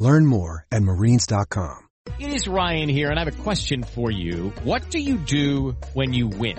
Learn more at marines.com. It is Ryan here, and I have a question for you. What do you do when you win?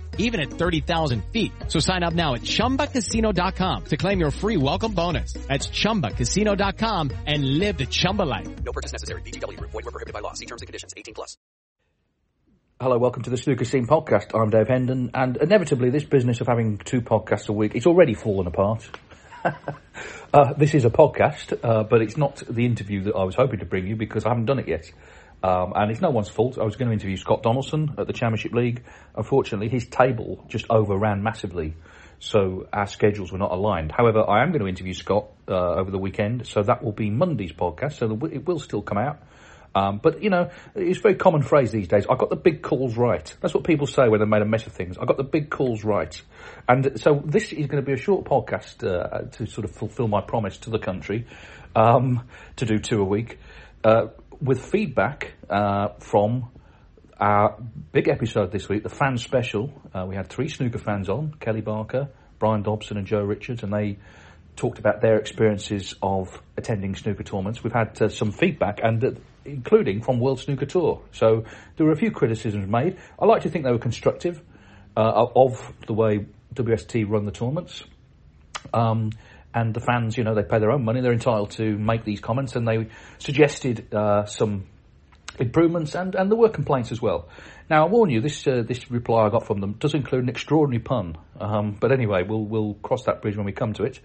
even at 30,000 feet. So sign up now at ChumbaCasino.com to claim your free welcome bonus. That's ChumbaCasino.com and live the Chumba life. No purchase necessary. VGW. Void were prohibited by law. See terms and conditions. 18 plus. Hello, welcome to the Snooker Scene podcast. I'm Dave Hendon, and inevitably, this business of having two podcasts a week, it's already fallen apart. uh, this is a podcast, uh, but it's not the interview that I was hoping to bring you because I haven't done it yet. Um, and it's no one's fault. I was going to interview Scott Donaldson at the Championship League. Unfortunately, his table just overran massively, so our schedules were not aligned. However, I am going to interview Scott uh, over the weekend, so that will be Monday's podcast, so it will still come out. Um, but you know, it's a very common phrase these days. I got the big calls right. That's what people say when they made a mess of things. I got the big calls right. And so this is going to be a short podcast uh, to sort of fulfil my promise to the country um, to do two a week uh, with feedback uh, from our big episode this week, the fan special. Uh, we had three snooker fans on: Kelly Barker, Brian Dobson, and Joe Richards, and they talked about their experiences of attending snooker tournaments. We've had uh, some feedback, and uh, including from World Snooker Tour. So there were a few criticisms made. I like to think they were constructive uh, of the way WST run the tournaments. Um, and the fans, you know, they pay their own money. They're entitled to make these comments, and they suggested uh, some improvements, and, and there were complaints as well. Now, I warn you, this uh, this reply I got from them does include an extraordinary pun. Um, but anyway, we'll we'll cross that bridge when we come to it.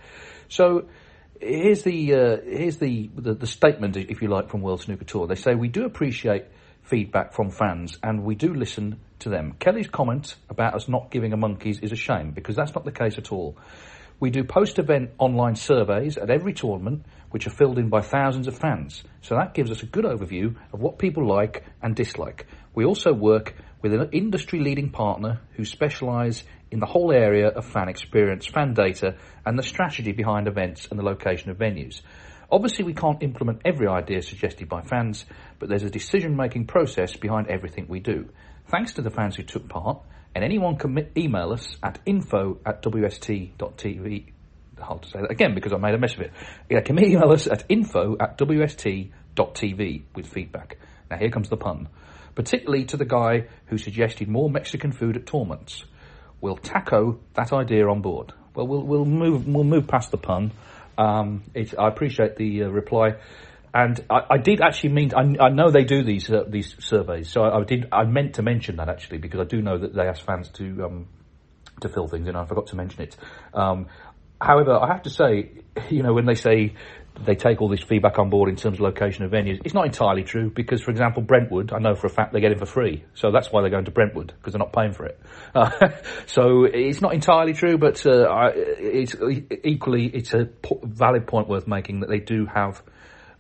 So here's the uh, here's the, the, the statement, if you like, from World Snooker Tour. They say we do appreciate feedback from fans and we do listen to them. Kelly's comment about us not giving a monkeys is a shame because that's not the case at all. We do post-event online surveys at every tournament, which are filled in by thousands of fans. So that gives us a good overview of what people like and dislike. We also work with an industry-leading partner who specialise in the whole area of fan experience, fan data, and the strategy behind events and the location of venues. Obviously, we can't implement every idea suggested by fans, but there's a decision making process behind everything we do. Thanks to the fans who took part, and anyone can email us at info at wst.tv. Hard to say that again because I made a mess of it. Yeah, can email us at info at wst.tv with feedback. Now, here comes the pun. Particularly to the guy who suggested more Mexican food at Torments. we'll taco that idea on board. Well, we'll, we'll move we'll move past the pun. Um, I appreciate the uh, reply, and I, I, did actually mean I, I, know they do these uh, these surveys, so I, I, did I meant to mention that actually because I do know that they ask fans to um, to fill things in. I forgot to mention it. Um, however, I have to say, you know, when they say they take all this feedback on board in terms of location of venues. It's not entirely true because, for example, Brentwood, I know for a fact they get it for free. So that's why they're going to Brentwood because they're not paying for it. Uh, so it's not entirely true, but uh, it's equally it's a valid point worth making that they do have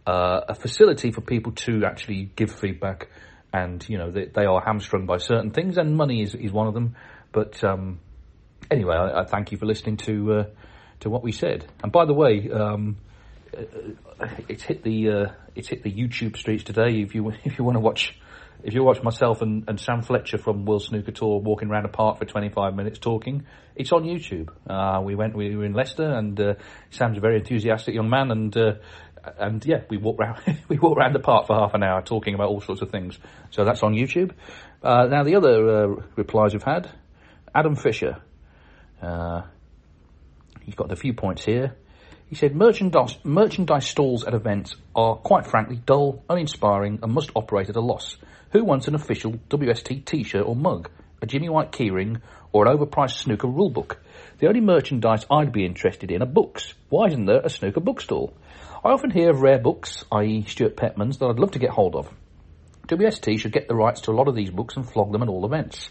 uh, a facility for people to actually give feedback, and you know they, they, are hamstrung by certain things, and money is, is one of them. But um, anyway, I, I, thank you for listening to uh, to what we said. And by the way. Um, uh, it's hit the uh, it's hit the YouTube streets today. If you if you want to watch if you watch myself and, and Sam Fletcher from World Snooker Tour walking around a park for 25 minutes talking, it's on YouTube. Uh, we went we were in Leicester and uh, Sam's a very enthusiastic young man and uh, and yeah, we walked round we walked around the park for half an hour talking about all sorts of things. So that's on YouTube. Uh, now the other uh, replies we've had, Adam Fisher. Uh, he's got a few points here. He said merchandise, merchandise stalls at events are quite frankly dull, uninspiring, and must operate at a loss. Who wants an official WST t-shirt or mug, a Jimmy White keyring, or an overpriced snooker rulebook? The only merchandise I'd be interested in are books. Why isn't there a snooker bookstall? I often hear of rare books, i.e. Stuart Petman's, that I'd love to get hold of. WST should get the rights to a lot of these books and flog them at all events.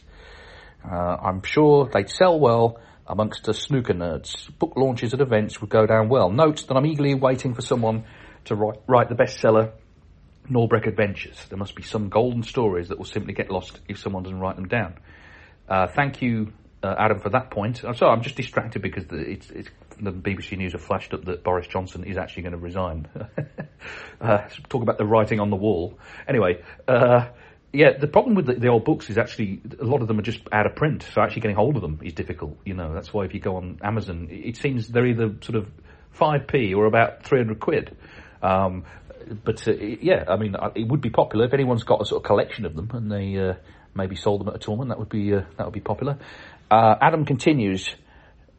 Uh, I'm sure they'd sell well amongst the snooker nerds. Book launches at events would go down well. Note that I'm eagerly waiting for someone to write, write the bestseller Norbreck Adventures. There must be some golden stories that will simply get lost if someone doesn't write them down. Uh, thank you, uh, Adam, for that point. I'm sorry, I'm just distracted because it's, it's, the BBC News have flashed up that Boris Johnson is actually going to resign. uh, talk about the writing on the wall. Anyway, uh, yeah, the problem with the, the, old books is actually a lot of them are just out of print, so actually getting hold of them is difficult. You know, that's why if you go on Amazon, it seems they're either sort of 5p or about 300 quid. Um, but uh, yeah, I mean, uh, it would be popular if anyone's got a sort of collection of them and they uh, maybe sold them at a tournament. That would be uh, that would be popular. Uh, Adam continues.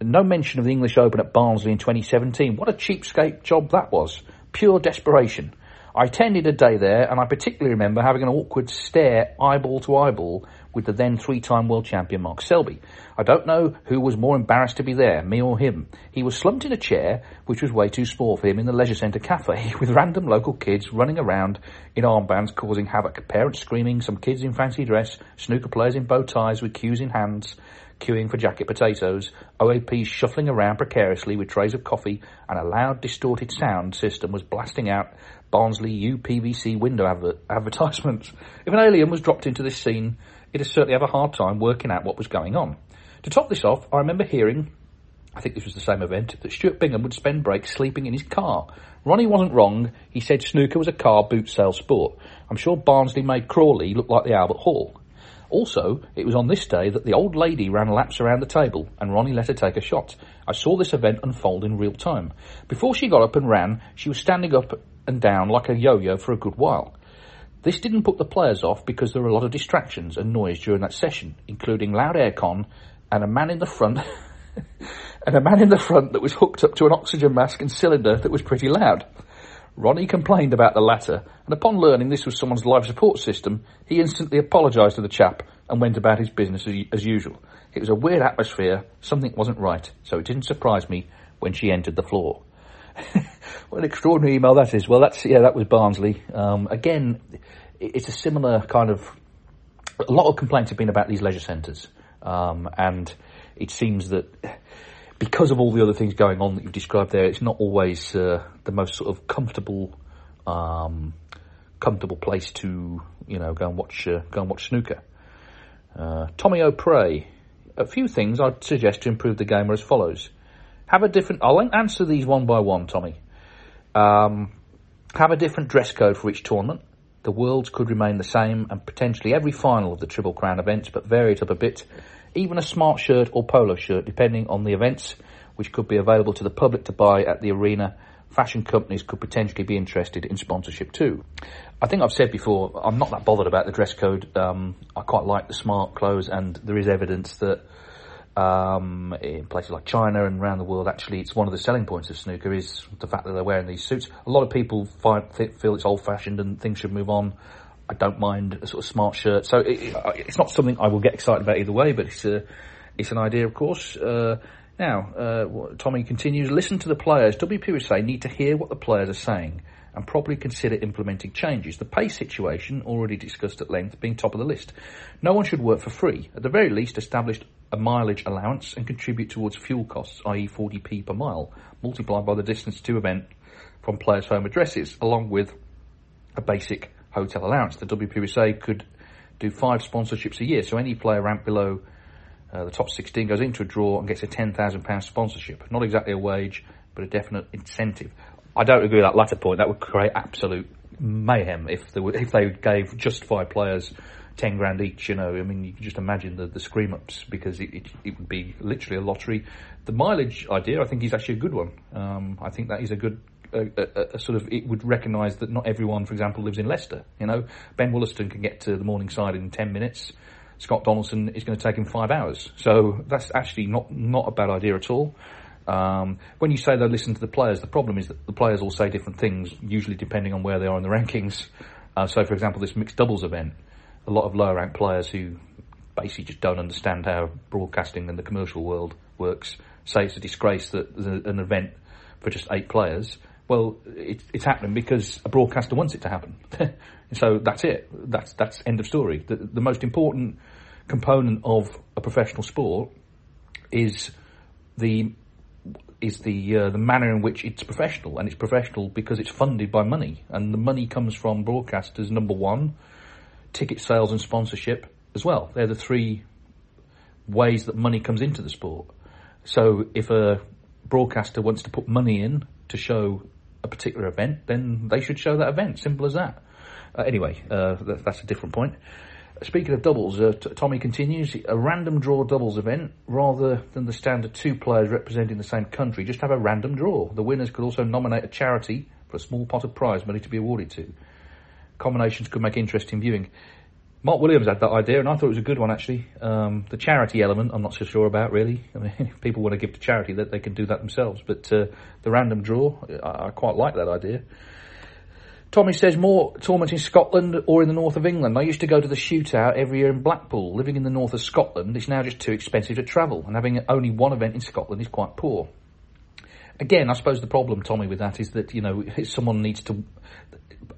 No mention of the English Open at Barnsley in 2017. What a cheapskate job that was. Pure desperation. I attended a day there, and I particularly remember having an awkward stare eyeball to eyeball with the then three-time world champion Mark Selby. I don't know who was more embarrassed to be there, me or him. He was slumped in a chair, which was way too small for him, in the leisure centre cafe, with random local kids running around in armbands causing havoc. Parents screaming, some kids in fancy dress, snooker players in bow ties with cues in hands, queuing for jacket potatoes, OAPs shuffling around precariously with trays of coffee, and a loud, distorted sound system was blasting out Barnsley UPVC window adver- advertisements. If an alien was dropped into this scene, it'd certainly have a hard time working out what was going on. To top this off, I remember hearing, I think this was the same event, that Stuart Bingham would spend breaks sleeping in his car. Ronnie wasn't wrong. He said snooker was a car boot sale sport. I'm sure Barnsley made Crawley look like the Albert Hall. Also, it was on this day that the old lady ran laps around the table and Ronnie let her take a shot. I saw this event unfold in real time. Before she got up and ran, she was standing up and down like a yo-yo for a good while. This didn't put the players off because there were a lot of distractions and noise during that session, including loud aircon and a man in the front and a man in the front that was hooked up to an oxygen mask and cylinder that was pretty loud. Ronnie complained about the latter, and upon learning this was someone's life support system, he instantly apologised to the chap and went about his business as, as usual. It was a weird atmosphere, something wasn't right, so it didn't surprise me when she entered the floor. what an extraordinary email that is. Well, that's yeah, that was Barnsley. Um, again, it's a similar kind of. A lot of complaints have been about these leisure centres, um, and it seems that because of all the other things going on that you've described there, it's not always uh, the most sort of comfortable, um, comfortable place to you know go and watch uh, go and watch snooker. Uh, Tommy O'Prey, a few things I'd suggest to improve the game are as follows: have a different. I'll answer these one by one, Tommy. Um, have a different dress code for each tournament. The worlds could remain the same, and potentially every final of the Triple Crown events, but vary it up a bit even a smart shirt or polo shirt, depending on the events, which could be available to the public to buy at the arena. Fashion companies could potentially be interested in sponsorship too. I think I've said before, I'm not that bothered about the dress code. Um, I quite like the smart clothes, and there is evidence that um, in places like China and around the world, actually, it's one of the selling points of snooker is the fact that they're wearing these suits. A lot of people find, feel it's old-fashioned and things should move on. I don't mind a sort of smart shirt. So it, it's not something I will get excited about either way, but it's a, it's an idea, of course. Uh, now, uh, Tommy continues, listen to the players. WPSA need to hear what the players are saying and properly consider implementing changes. The pay situation, already discussed at length, being top of the list. No one should work for free. At the very least, establish a mileage allowance and contribute towards fuel costs, i.e. 40p per mile, multiplied by the distance to event from players' home addresses, along with a basic hotel allowance. The WPSA could do five sponsorships a year, so any player ranked below uh, the top 16 goes into a draw and gets a £10,000 sponsorship. Not exactly a wage, but a definite incentive. I don't agree with that latter point. That would create absolute mayhem if they, if they gave just five players 10 grand each, you know. I mean, you can just imagine the, the scream ups because it, it, it, would be literally a lottery. The mileage idea, I think, is actually a good one. Um, I think that is a good a, a, a sort of it would recognise that not everyone, for example, lives in Leicester. You know, Ben Woollaston can get to the Morningside in ten minutes. Scott Donaldson is going to take him five hours. So that's actually not not a bad idea at all. Um, when you say they listen to the players, the problem is that the players all say different things, usually depending on where they are in the rankings. Uh, so, for example, this mixed doubles event, a lot of lower ranked players who basically just don't understand how broadcasting and the commercial world works say it's a disgrace that there's an event for just eight players. Well, it, it's happening because a broadcaster wants it to happen. so that's it. That's that's end of story. The, the most important component of a professional sport is the is the uh, the manner in which it's professional, and it's professional because it's funded by money, and the money comes from broadcasters. Number one, ticket sales and sponsorship as well. They're the three ways that money comes into the sport. So if a broadcaster wants to put money in to show a particular event, then they should show that event. Simple as that. Uh, anyway, uh, that, that's a different point. Speaking of doubles, uh, t- Tommy continues a random draw doubles event rather than the standard two players representing the same country. Just have a random draw. The winners could also nominate a charity for a small pot of prize money to be awarded to. Combinations could make interesting viewing. Mark Williams had that idea, and I thought it was a good one actually. Um, the charity element, I'm not so sure about really. I mean, if people want to give to charity, that they can do that themselves. But uh, the random draw, I, I quite like that idea. Tommy says more tournaments in Scotland or in the north of England. I used to go to the shootout every year in Blackpool. Living in the north of Scotland, it's now just too expensive to travel, and having only one event in Scotland is quite poor. Again, I suppose the problem, Tommy, with that is that you know someone needs to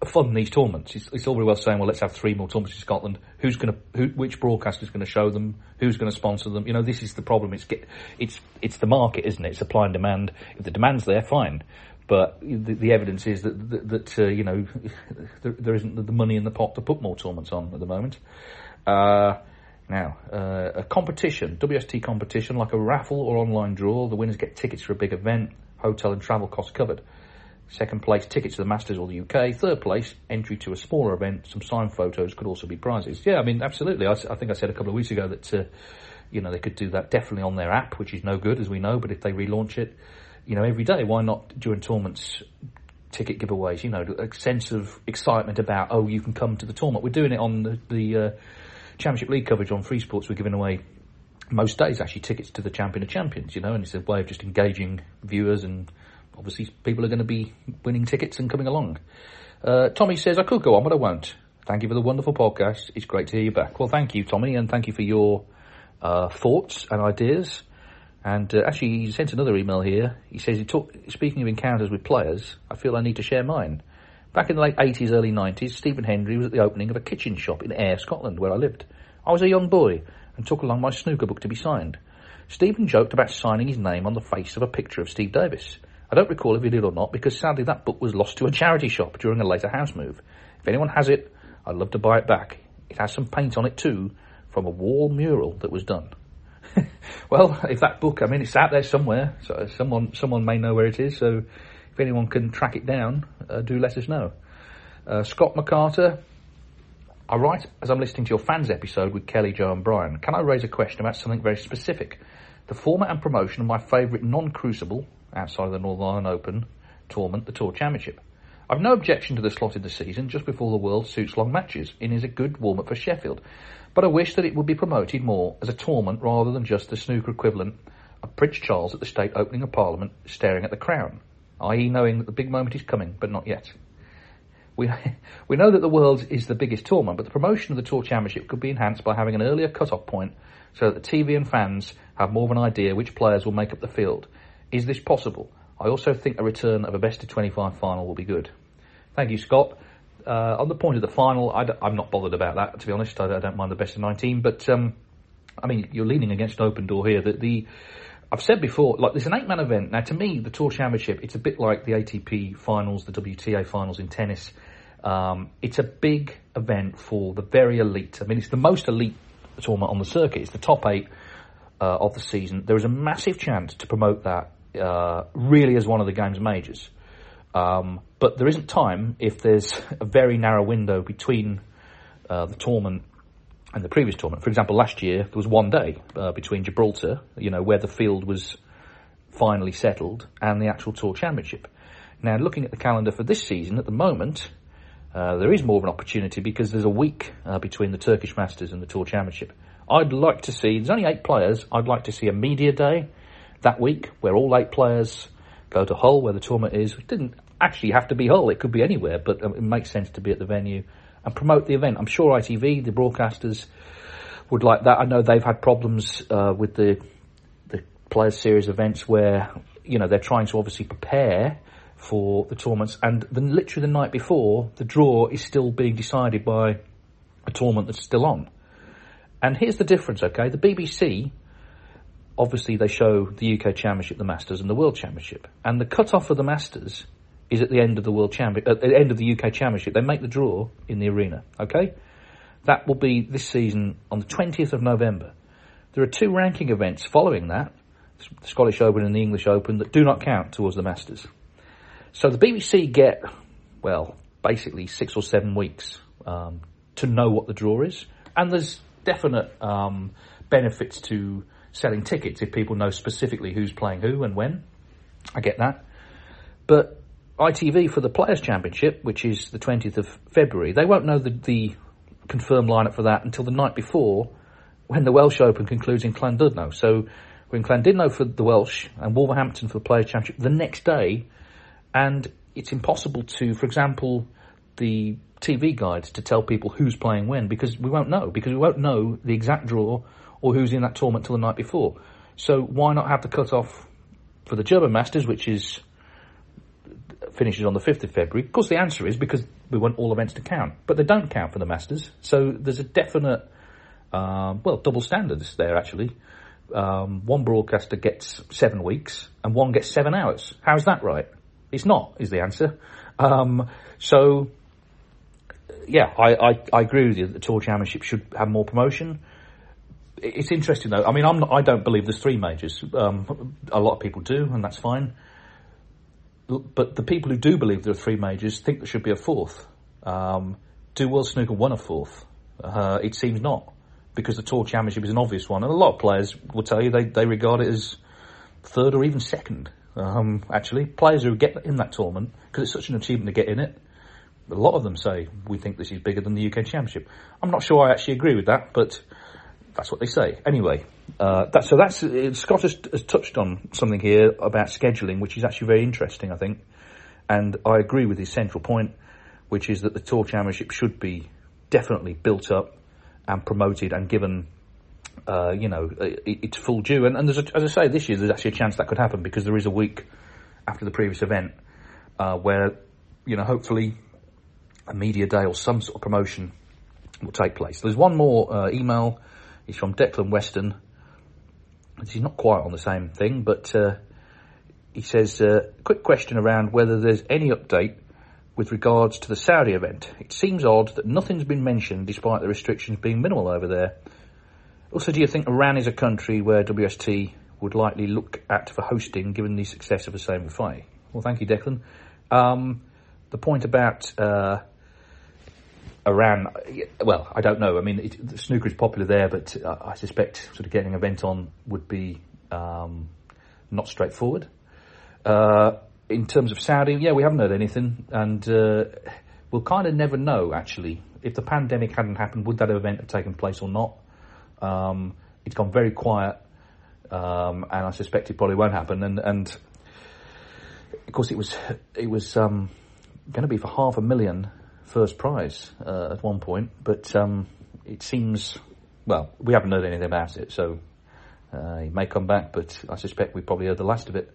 fund these tournaments. It's, it's all very well saying, well, let's have three more tournaments in Scotland. Who's going to, who, which broadcaster is going to show them? Who's going to sponsor them? You know, this is the problem. It's get, it's it's the market, isn't it? Supply and demand. If the demand's there, fine. But the, the evidence is that that, that uh, you know there, there isn't the money in the pot to put more tournaments on at the moment. Uh, now, uh, a competition, WST competition, like a raffle or online draw. The winners get tickets for a big event, hotel and travel costs covered. Second place, tickets to the Masters or the UK. Third place, entry to a smaller event. Some signed photos could also be prizes. Yeah, I mean, absolutely. I, I think I said a couple of weeks ago that, uh, you know, they could do that definitely on their app, which is no good, as we know, but if they relaunch it, you know, every day. Why not during tournaments, ticket giveaways? You know, a sense of excitement about oh, you can come to the tournament. We're doing it on the, the uh, Championship League coverage on Free Sports. We're giving away most days actually tickets to the Champion of Champions. You know, and it's a way of just engaging viewers and obviously people are going to be winning tickets and coming along. Uh, Tommy says I could go on, but I won't. Thank you for the wonderful podcast. It's great to hear you back. Well, thank you, Tommy, and thank you for your uh, thoughts and ideas. And uh, actually, he sent another email here. He says, he talk, speaking of encounters with players, I feel I need to share mine. Back in the late 80s, early 90s, Stephen Hendry was at the opening of a kitchen shop in Ayr, Scotland, where I lived. I was a young boy and took along my snooker book to be signed. Stephen joked about signing his name on the face of a picture of Steve Davis. I don't recall if he did or not because sadly that book was lost to a charity shop during a later house move. If anyone has it, I'd love to buy it back. It has some paint on it too, from a wall mural that was done. well, if that book, I mean, it's out there somewhere, so someone someone may know where it is. So, if anyone can track it down, uh, do let us know. Uh, Scott McCarter, I write as I'm listening to your fans episode with Kelly, Joe, and Brian. Can I raise a question about something very specific? The format and promotion of my favourite non-crucible outside of the Northern Ireland Open tournament, the Tour Championship. I've no objection to the slot in the season just before the world suits long matches and is a good warm up for Sheffield but I wish that it would be promoted more as a tournament rather than just the snooker equivalent of Prince Charles at the state opening of Parliament staring at the crown, i.e. knowing that the big moment is coming, but not yet. We, we know that the Worlds is the biggest tournament, but the promotion of the Tour Championship could be enhanced by having an earlier cut-off point so that the TV and fans have more of an idea which players will make up the field. Is this possible? I also think a return of a best of 25 final will be good. Thank you, Scott. Uh, on the point of the final, I am not bothered about that, to be honest. I, I, don't mind the best of 19, but um, I mean, you're leaning against an open door here. That the I've said before, like there's an eight man event. Now, to me, the Tour Championship, it's a bit like the ATP finals, the WTA finals in tennis. Um, it's a big event for the very elite. I mean, it's the most elite tournament on the circuit. It's the top eight uh, of the season. There is a massive chance to promote that uh, really as one of the game's majors. Um, but there isn't time if there's a very narrow window between uh, the tournament and the previous tournament. For example, last year there was one day uh, between Gibraltar, you know, where the field was finally settled, and the actual Tour Championship. Now, looking at the calendar for this season, at the moment, uh, there is more of an opportunity because there's a week uh, between the Turkish Masters and the Tour Championship. I'd like to see, there's only eight players, I'd like to see a media day that week where all eight players go to Hull, where the tournament is. It didn't actually have to be Hull, it could be anywhere, but um, it makes sense to be at the venue and promote the event. I'm sure ITV, the broadcasters, would like that. I know they've had problems uh, with the the Players Series events where you know they're trying to obviously prepare for the tournaments, and then literally the night before, the draw is still being decided by a tournament that's still on. And here's the difference, okay? The BBC, obviously, they show the UK Championship, the Masters, and the World Championship, and the cut-off of the Masters is at the end of the World Champion, at the end of the UK Championship. They make the draw in the arena, okay? That will be this season on the 20th of November. There are two ranking events following that, the Scottish Open and the English Open, that do not count towards the Masters. So the BBC get, well, basically six or seven weeks um, to know what the draw is. And there's definite um, benefits to selling tickets if people know specifically who's playing who and when. I get that. But ITV for the Players' Championship, which is the 20th of February, they won't know the, the confirmed lineup for that until the night before when the Welsh Open concludes in Llandudno. So we're in Llandudno for the Welsh and Wolverhampton for the Players' Championship the next day, and it's impossible to, for example, the TV guides to tell people who's playing when because we won't know because we won't know the exact draw or who's in that tournament till the night before. So why not have the cut off for the German Masters, which is finishes on the 5th of February? Of course, the answer is because we want all events to count, but they don't count for the Masters. So there's a definite, um, well, double standards there actually. Um, one broadcaster gets seven weeks and one gets seven hours. How's that right? It's not, is the answer. Um, so, yeah, I, I, I, agree with you that the Tour Championship should have more promotion. It's interesting though. I mean, I'm not, I don't believe there's three majors. Um, a lot of people do, and that's fine but the people who do believe there are three majors think there should be a fourth. Um, do World Snooker want a fourth? Uh, it seems not, because the Tour Championship is an obvious one, and a lot of players will tell you they, they regard it as third or even second. Um, actually, players who get in that tournament because it's such an achievement to get in it. A lot of them say we think this is bigger than the UK Championship. I'm not sure I actually agree with that, but that's what they say. Anyway, uh, that, so that's uh, Scott has, has, touched on something here about scheduling, which is actually very interesting, I think, and I agree with his central point, which is that the Tour Championship should be definitely built up and promoted and given, uh, you know, its full due. And, and a, as I say, this year there's actually a chance that could happen because there is a week after the previous event uh, where, you know, hopefully a media day or some sort of promotion will take place. There's one more uh, email He's from Declan Weston. He's not quite on the same thing, but uh, he says, uh, quick question around whether there's any update with regards to the Saudi event. It seems odd that nothing's been mentioned despite the restrictions being minimal over there. Also, do you think Iran is a country where WST would likely look at for hosting given the success of the same fight? Well, thank you, Declan. Um, the point about uh, Iran, well, I don't know. I mean, it, snooker is popular there, but uh, I suspect sort of getting an event on would be um, not straightforward. Uh, in terms of Saudi, yeah, we haven't heard anything, and uh, we'll kind of never know actually if the pandemic hadn't happened, would that event have taken place or not? Um, it's gone very quiet, um, and I suspect it probably won't happen. And, and of course, it was it was um, going to be for half a million first prize uh, at one point, but um, it seems well we haven't heard anything about it, so uh, he may come back, but I suspect we probably heard the last of it.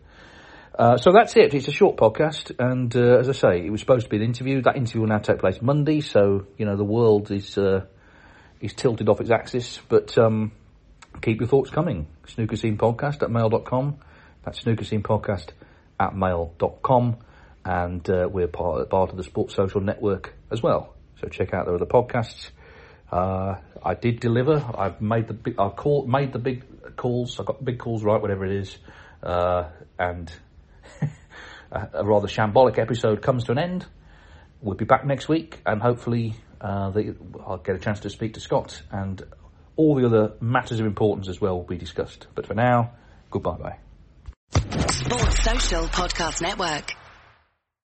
Uh, so that's it. It's a short podcast, and uh, as I say, it was supposed to be an interview. That interview will now take place Monday, so you know the world is uh, is tilted off its axis. But um, keep your thoughts coming. Snooker Scene Podcast at mail.com. That's Snooker Scene Podcast at mail.com and uh, we're part, part of the Sports Social Network as well. So check out the other podcasts. Uh, I did deliver. I've made the big, I call, made the big calls. I got big calls right, whatever it is, uh, and a rather shambolic episode comes to an end. We'll be back next week, and hopefully uh, the, I'll get a chance to speak to Scott, and all the other matters of importance as well will be discussed. But for now, goodbye bye. Sports Social Podcast Network.